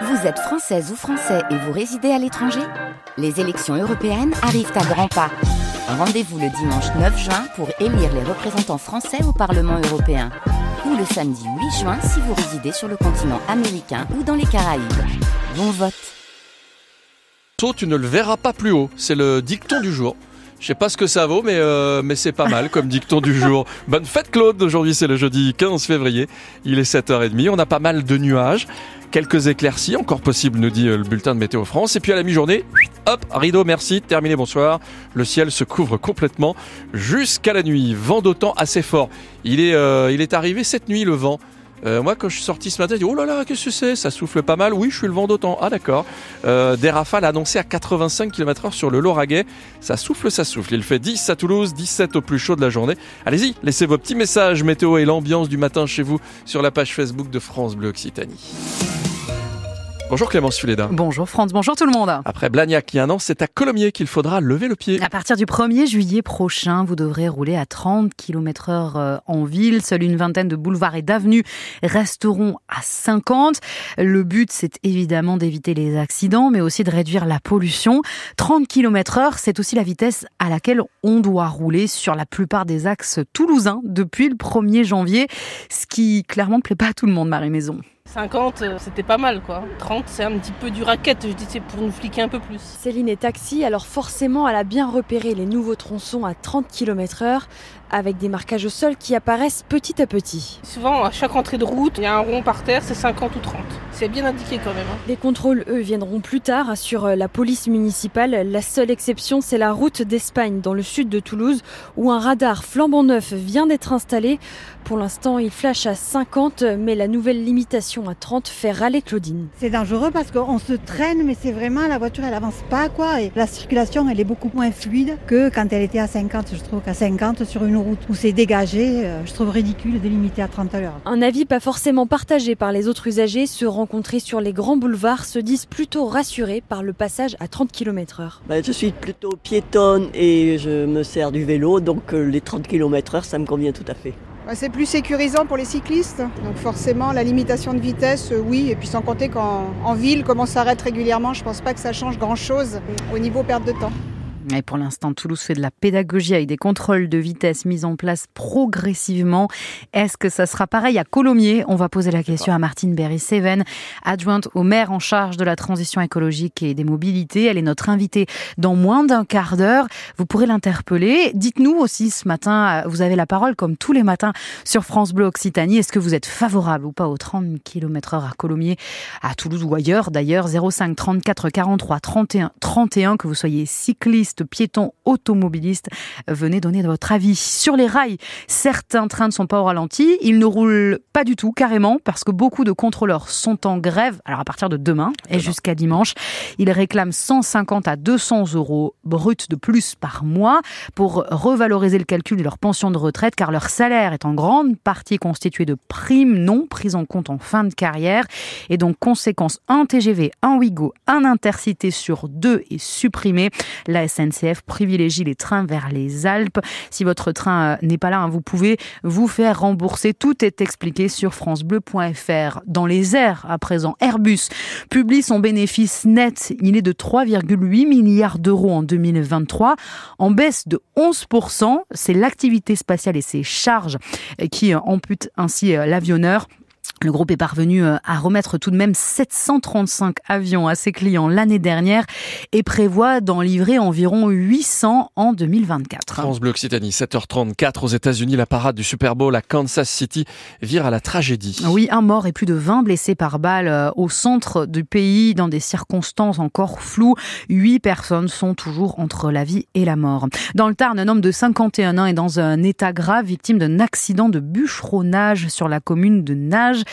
Vous êtes française ou français et vous résidez à l'étranger Les élections européennes arrivent à grands pas. Rendez-vous le dimanche 9 juin pour élire les représentants français au Parlement européen. Ou le samedi 8 juin si vous résidez sur le continent américain ou dans les Caraïbes. Bon vote Tu ne le verras pas plus haut. C'est le dicton du jour. Je sais pas ce que ça vaut, mais, euh, mais c'est pas mal comme dicton du jour. Bonne fête Claude, aujourd'hui c'est le jeudi 15 février, il est 7h30, on a pas mal de nuages, quelques éclaircies, encore possible nous dit euh, le bulletin de Météo France, et puis à la mi-journée, hop, rideau, merci, terminé, bonsoir, le ciel se couvre complètement jusqu'à la nuit, vent d'autant assez fort. Il est, euh, il est arrivé cette nuit le vent. Euh, moi, quand je suis sorti ce matin, je dis oh là là, qu'est-ce que c'est? Ça souffle pas mal. Oui, je suis le vent d'autant. Ah d'accord. Euh, des rafales annoncées à 85 km/h sur le Lauragais. Ça souffle, ça souffle. Il fait 10 à Toulouse, 17 au plus chaud de la journée. Allez-y, laissez vos petits messages météo et l'ambiance du matin chez vous sur la page Facebook de France Bleu Occitanie. Bonjour Clémence Fuléda. Bonjour France, bonjour tout le monde. Après Blagnac, il y a un an, c'est à Colomiers qu'il faudra lever le pied. À partir du 1er juillet prochain, vous devrez rouler à 30 km heure euh, en ville. Seule une vingtaine de boulevards et d'avenues resteront à 50. Le but, c'est évidemment d'éviter les accidents, mais aussi de réduire la pollution. 30 km heure, c'est aussi la vitesse à laquelle on doit rouler sur la plupart des axes toulousains depuis le 1er janvier, ce qui clairement ne plaît pas à tout le monde, Marie Maison. 50, euh, c'était pas mal quoi. 30, c'est un petit peu du raquette, je dis, c'est pour nous fliquer un peu plus. Céline est taxi, alors forcément, elle a bien repéré les nouveaux tronçons à 30 km/h avec des marquages au sol qui apparaissent petit à petit. Souvent, à chaque entrée de route, il y a un rond par terre, c'est 50 ou 30. C'est bien indiqué quand même. hein. Les contrôles, eux, viendront plus tard, assure la police municipale. La seule exception, c'est la route d'Espagne, dans le sud de Toulouse, où un radar flambant neuf vient d'être installé. Pour l'instant, il flash à 50, mais la nouvelle limitation à 30 fait râler Claudine. C'est dangereux parce qu'on se traîne, mais c'est vraiment la voiture, elle avance pas quoi. Et la circulation, elle est beaucoup moins fluide que quand elle était à 50. Je trouve qu'à 50 sur une route où c'est dégagé, euh, je trouve ridicule de limiter à 30 à l'heure. Un avis pas forcément partagé par les autres usagers, ceux rencontrés sur les grands boulevards se disent plutôt rassurés par le passage à 30 km/h. Ben, je suis plutôt piétonne et je me sers du vélo, donc euh, les 30 km/h, ça me convient tout à fait. Bah, C'est plus sécurisant pour les cyclistes. Donc forcément, la limitation de vitesse, euh, oui. Et puis sans compter qu'en en ville, comme on s'arrête régulièrement, je pense pas que ça change grand-chose au niveau perte de temps. Et pour l'instant, Toulouse fait de la pédagogie avec des contrôles de vitesse mis en place progressivement. Est-ce que ça sera pareil à Colomiers? On va poser la question à Martine Berry-Seven, adjointe au maire en charge de la transition écologique et des mobilités. Elle est notre invitée dans moins d'un quart d'heure. Vous pourrez l'interpeller. Dites-nous aussi ce matin, vous avez la parole comme tous les matins sur France Bleu Occitanie. Est-ce que vous êtes favorable ou pas aux 30 km heure à Colomiers, à Toulouse ou ailleurs? D'ailleurs 05 34 43 31 31 que vous soyez cycliste piétons, automobilistes, venez donner votre avis. Sur les rails, certains trains ne sont pas au ralenti, ils ne roulent pas du tout, carrément, parce que beaucoup de contrôleurs sont en grève, alors à partir de demain et jusqu'à dimanche. Ils réclament 150 à 200 euros bruts de plus par mois pour revaloriser le calcul de leur pension de retraite, car leur salaire est en grande partie constitué de primes non prises en compte en fin de carrière. Et donc, conséquence, un TGV, un Ouigo, un Intercité sur deux est supprimé. La SNCF privilégie les trains vers les Alpes. Si votre train euh, n'est pas là, hein, vous pouvez vous faire rembourser. Tout est expliqué sur francebleu.fr. Dans les airs, à présent, Airbus publie son bénéfice net. Il est de 3,8 milliards d'euros en 2023, en baisse de 11%. C'est l'activité spatiale et ses charges qui euh, amputent ainsi euh, l'avionneur. Le groupe est parvenu euh, à remettre tout de même 735 avions à ses clients l'année dernière et prévoit d'en livrer environ 800 en 2024. France Bleu Occitanie, 7h34 aux États-Unis, la parade du Super Bowl à Kansas City vire à la tragédie. Oui, un mort et plus de 20 blessés par balle euh, au centre du pays dans des circonstances encore floues. Huit personnes sont toujours entre la vie et la mort. Dans le Tarn, un homme de 51 ans est dans un état grave, victime d'un accident de bûcheronnage sur la commune de Nage.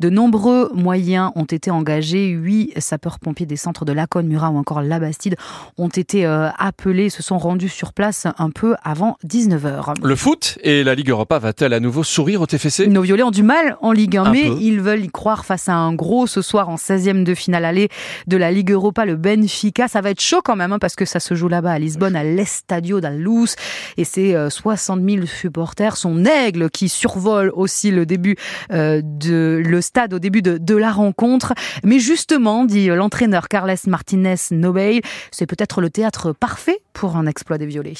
De nombreux moyens ont été engagés. Huit sapeurs-pompiers des centres de Laconne, Murat ou encore La Bastide ont été euh, appelés, se sont rendus sur place un peu avant 19h. Le foot et la Ligue Europa va-t-elle à nouveau sourire au TFC Nos violets ont du mal en Ligue 1, Un mais peu. ils veulent y croire face à un gros ce soir en 16e de finale aller de la Ligue Europa, le Benfica. Ça va être chaud quand même, hein, parce que ça se joue là-bas à Lisbonne, à l'Estadio da Luz. Et euh, 60 000 supporters, son aigle qui survole aussi le début euh, de le, le stade au début de, de la rencontre. Mais justement, dit l'entraîneur Carles Martinez Nobel, c'est peut-être le théâtre parfait pour un exploit des violets.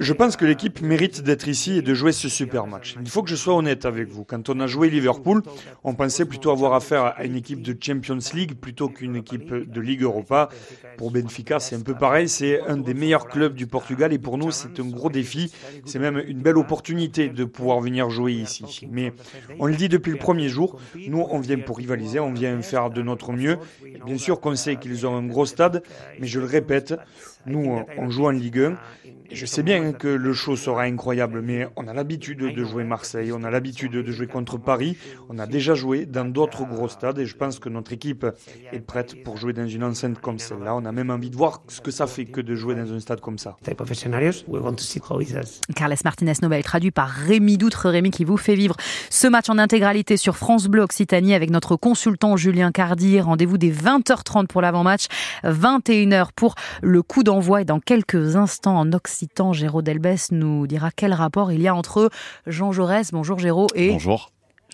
Je pense que l'équipe mérite d'être ici et de jouer ce super match. Il faut que je sois honnête avec vous. Quand on a joué Liverpool, on pensait plutôt avoir affaire à une équipe de Champions League plutôt qu'une équipe de Ligue Europa. Pour Benfica, c'est un peu pareil. C'est un des meilleurs clubs du Portugal et pour nous, c'est un gros défi. C'est même une belle opportunité de pouvoir venir jouer ici. Mais on le dit depuis le premier jour, nous, on vient pour rivaliser, on vient faire de notre mieux. Bien sûr qu'on sait qu'ils ont un gros stade, mais je le répète, nous, on joue en Ligue 1. Je sais bien que le show sera incroyable, mais on a l'habitude de jouer Marseille, on a l'habitude de jouer contre Paris, on a déjà joué dans d'autres gros stades et je pense que notre équipe est prête pour jouer dans une enceinte comme celle-là. On a même envie de voir ce que ça fait que de jouer dans un stade comme ça. Carles Martinez Nobel, traduit par Rémi Doutre, Rémi qui vous fait vivre ce match en intégralité sur France Bleu Occitanie avec notre consultant Julien Cardi. Rendez-vous dès 20h30 pour l'avant-match, 21h pour le coup d'envoi et dans quelques instants en citant Géraud Delbès, nous dira quel rapport il y a entre Jean Jaurès, bonjour Géraud, et... Bonjour.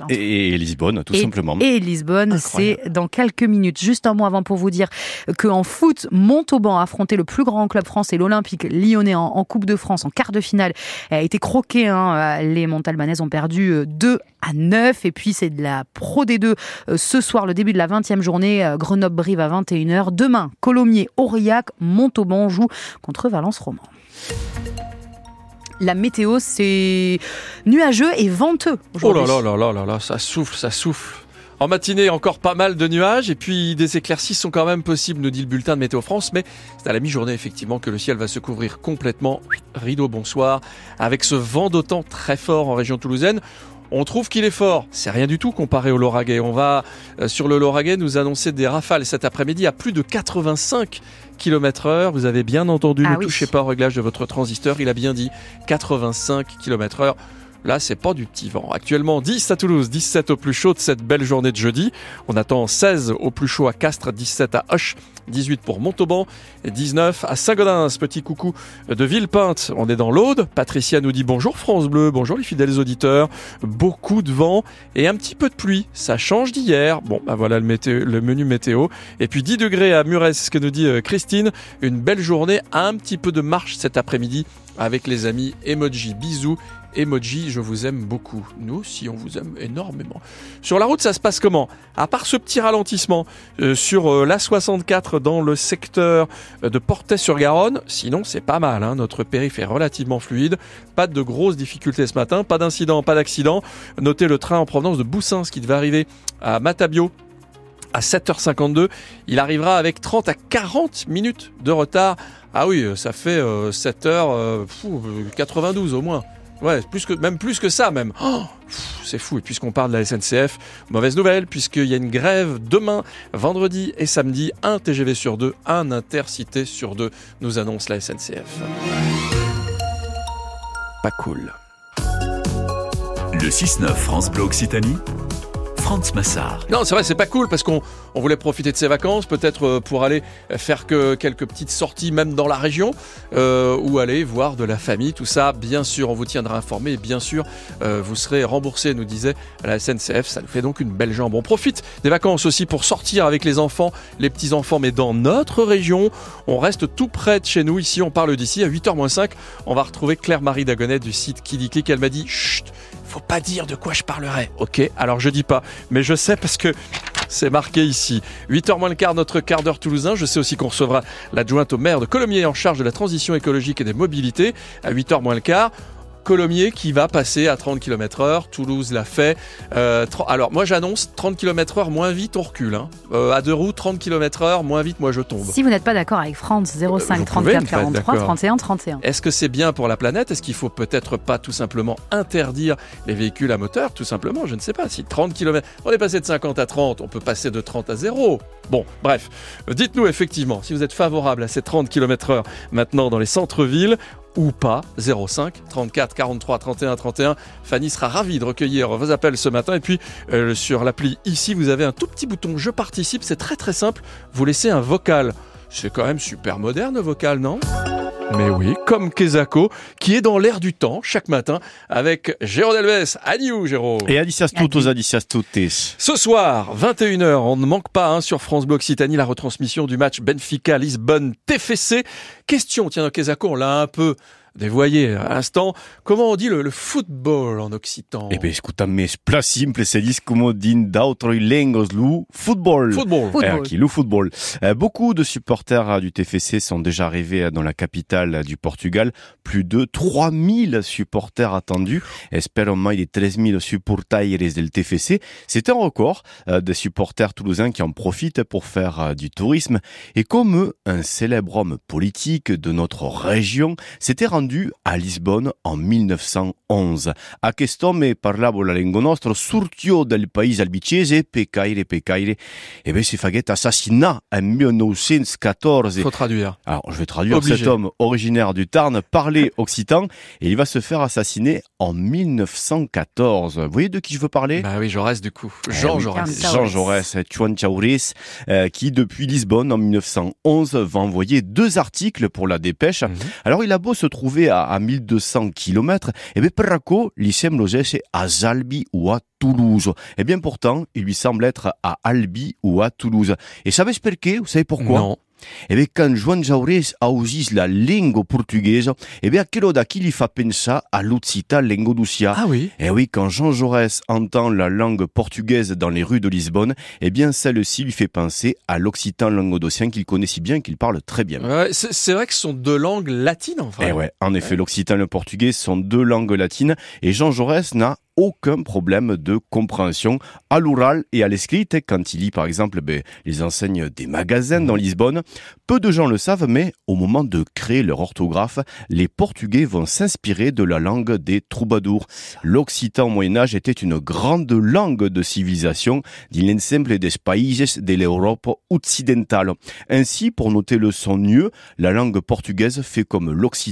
Et, Lisbonne, tout simplement. Et Lisbonne, c'est dans quelques minutes. Juste un mot avant pour vous dire qu'en foot, Montauban a affronté le plus grand club français, l'Olympique lyonnais, en, Coupe de France, en quart de finale. a été croqué. Hein. Les Montalbanaises ont perdu 2 euh, à 9. Et puis, c'est de la Pro D2 euh, ce soir, le début de la 20e journée. Euh, Grenoble-Brive à 21h. Demain, Colomiers, Aurillac, Montauban joue contre Valence-Roman. La météo, c'est nuageux et venteux. Oh là là là là là là, ça souffle, ça souffle. En matinée, encore pas mal de nuages et puis des éclaircies sont quand même possibles, nous dit le bulletin de Météo France, mais c'est à la mi-journée effectivement que le ciel va se couvrir complètement. Rideau, bonsoir. Avec ce vent d'autant très fort en région toulousaine, on trouve qu'il est fort. C'est rien du tout comparé au Lauragais. On va euh, sur le Lauragais nous annoncer des rafales cet après-midi à plus de 85 km heure. Vous avez bien entendu, ah ne touchez pas au réglage de votre transistor. Il a bien dit 85 km heure. Là, c'est pas du petit vent. Actuellement, 10 à Toulouse, 17 au plus chaud de cette belle journée de jeudi. On attend 16 au plus chaud à Castres, 17 à Hoche, 18 pour Montauban, 19 à Saint-Gaudens. Petit coucou de Villepinte. On est dans l'Aude. Patricia nous dit bonjour France Bleu, bonjour les fidèles auditeurs. Beaucoup de vent et un petit peu de pluie. Ça change d'hier. Bon, bah voilà le, menu météo. Et puis 10 degrés à Muret, ce que nous dit euh, Christine. Une belle journée, un petit peu de marche cet après-midi avec les amis. Emoji, bisous emoji, je vous aime beaucoup. Nous aussi, on vous aime énormément. Sur la route, ça se passe comment? À part ce petit ralentissement euh, sur euh, la 64 dans le secteur euh, de Portet-sur-Garonne, sinon c'est pas mal. Hein. Notre périph' est relativement fluide. Pas de grosses difficultés ce matin, pas d'incident, pas d'accident. Notez le train en provenance de Boussins qui devait arriver à Matabio à 7h52. Il arrivera avec 30 à 40 minutes de retard. Ah oui, ça fait 7h92 au moins. Ouais, plus que, même plus que ça, même. Oh, c'est fou. Et puisqu'on parle de la SNCF, mauvaise nouvelle, puisqu'il y a une grève demain, vendredi et samedi, un TGV sur deux, un intercité sur deux, nous annonce la SNCF. Pas cool. Le 6-9 France Bleu Occitanie Franz Massard. Non, c'est vrai, c'est pas cool parce qu'on on voulait profiter de ses vacances, peut-être euh, pour aller faire que quelques petites sorties, même dans la région, euh, ou aller voir de la famille, tout ça. Bien sûr, on vous tiendra informé bien sûr, euh, vous serez remboursé, nous disait la SNCF. Ça nous fait donc une belle jambe. On profite des vacances aussi pour sortir avec les enfants, les petits-enfants, mais dans notre région. On reste tout près de chez nous. Ici, on parle d'ici à 8h-5. On va retrouver Claire-Marie Dagonet du site Kidiki. Elle m'a dit, chut, faut pas dire de quoi je parlerai. Ok, alors je dis pas, mais je sais parce que c'est marqué ici. 8h moins le quart, notre quart d'heure toulousain. Je sais aussi qu'on recevra l'adjointe au maire de Colomiers en charge de la transition écologique et des mobilités à 8h moins le quart. Colomiers qui va passer à 30 km heure. Toulouse l'a fait. Euh, alors moi j'annonce 30 km heure moins vite on recule. Hein. Euh, à deux roues 30 km heure moins vite moi je tombe. Si vous n'êtes pas d'accord avec France 05 34 43 31 31. Est-ce que c'est bien pour la planète? Est-ce qu'il faut peut-être pas tout simplement interdire les véhicules à moteur? Tout simplement, je ne sais pas. Si 30 km, on est passé de 50 à 30, on peut passer de 30 à 0. Bon, bref, dites-nous effectivement si vous êtes favorable à ces 30 km heure maintenant dans les centres-villes ou pas 05 34 43 31 31. Fanny sera ravie de recueillir vos appels ce matin. Et puis euh, sur l'appli ici, vous avez un tout petit bouton Je participe. C'est très très simple. Vous laissez un vocal. C'est quand même super moderne, vocal, non? Mais oui, comme Kezako, qui est dans l'air du temps chaque matin avec Jérôme Delves. Adieu, Jérôme. Et adicias tutis. Ce soir, 21h, on ne manque pas hein, sur France Bleu Occitanie la retransmission du match Benfica-Lisbonne-TFC. Question, tiens, Kezako, on l'a un peu dévoyé à l'instant. Comment on dit le, le football en occitan Eh ben, escutame, plat simple, se dit como din d'autres lengos lu football. Football. Eh, qui lu football. Euh, beaucoup de supporters du TFC sont déjà arrivés dans la capitale du Portugal. Plus de 3000 supporters attendus. Espero mai de 13 000 supporters del TFC. C'est un record euh, des supporters toulousains qui en profitent pour faire euh, du tourisme. Et comme un célèbre homme politique de notre région s'était rendu à Lisbonne en 1911. Aquest homme parlava la lingua nostra, sortio del país albicese, pecaire, pecaire, et bien s'est fait assassinar en 1914. Faut traduire. Alors, je vais traduire. Obligé. Cet homme originaire du Tarn parlait occitan et il va se faire assassiner en 1914. Vous voyez de qui je veux parler? Bah oui, Jaurès du coup. Jean Eh oui, Jaurès. Jean Jaurès, Chuan Chauris, euh, qui depuis Lisbonne en 1911 va envoyer deux articles pour la dépêche. Mhm. Alors il a beau se trouver à, à 1200 km, et bien Perraco, semble c'est à Zalbi ou à Toulouse. Et bien pourtant, il lui semble être à Albi ou à Toulouse. Et savez perqué Vous savez pourquoi? Non. Eh bien, quand Joan Jaurès a usé la langue portugaise, eh bien, quello d'aquí lui fait penser à l'Occita Lengoducia. Ah oui. Eh oui, quand Jean Jaurès entend la langue portugaise dans les rues de Lisbonne, eh bien, celle-ci lui fait penser à l'occitan languedocien qu'il connaît si bien qu'il parle très bien. Ouais, c'est vrai que ce sont deux langues latines en vrai. Eh ouais, en effet, l'occitan et le portugais sont deux langues latines et Jean Jaurès n'a aucun problème de compréhension à l'oral et à l'écrit quand il lit par exemple ben, les enseignes des magasins dans Lisbonne. Peu de gens le savent, mais au moment de créer leur orthographe, les Portugais vont s'inspirer de la langue des troubadours. L'occitan au Moyen-Âge était une grande langue de civilisation de l'ensemble des países de l'Europe occidentale. Ainsi, pour noter le son mieux, la langue portugaise fait comme l'occitan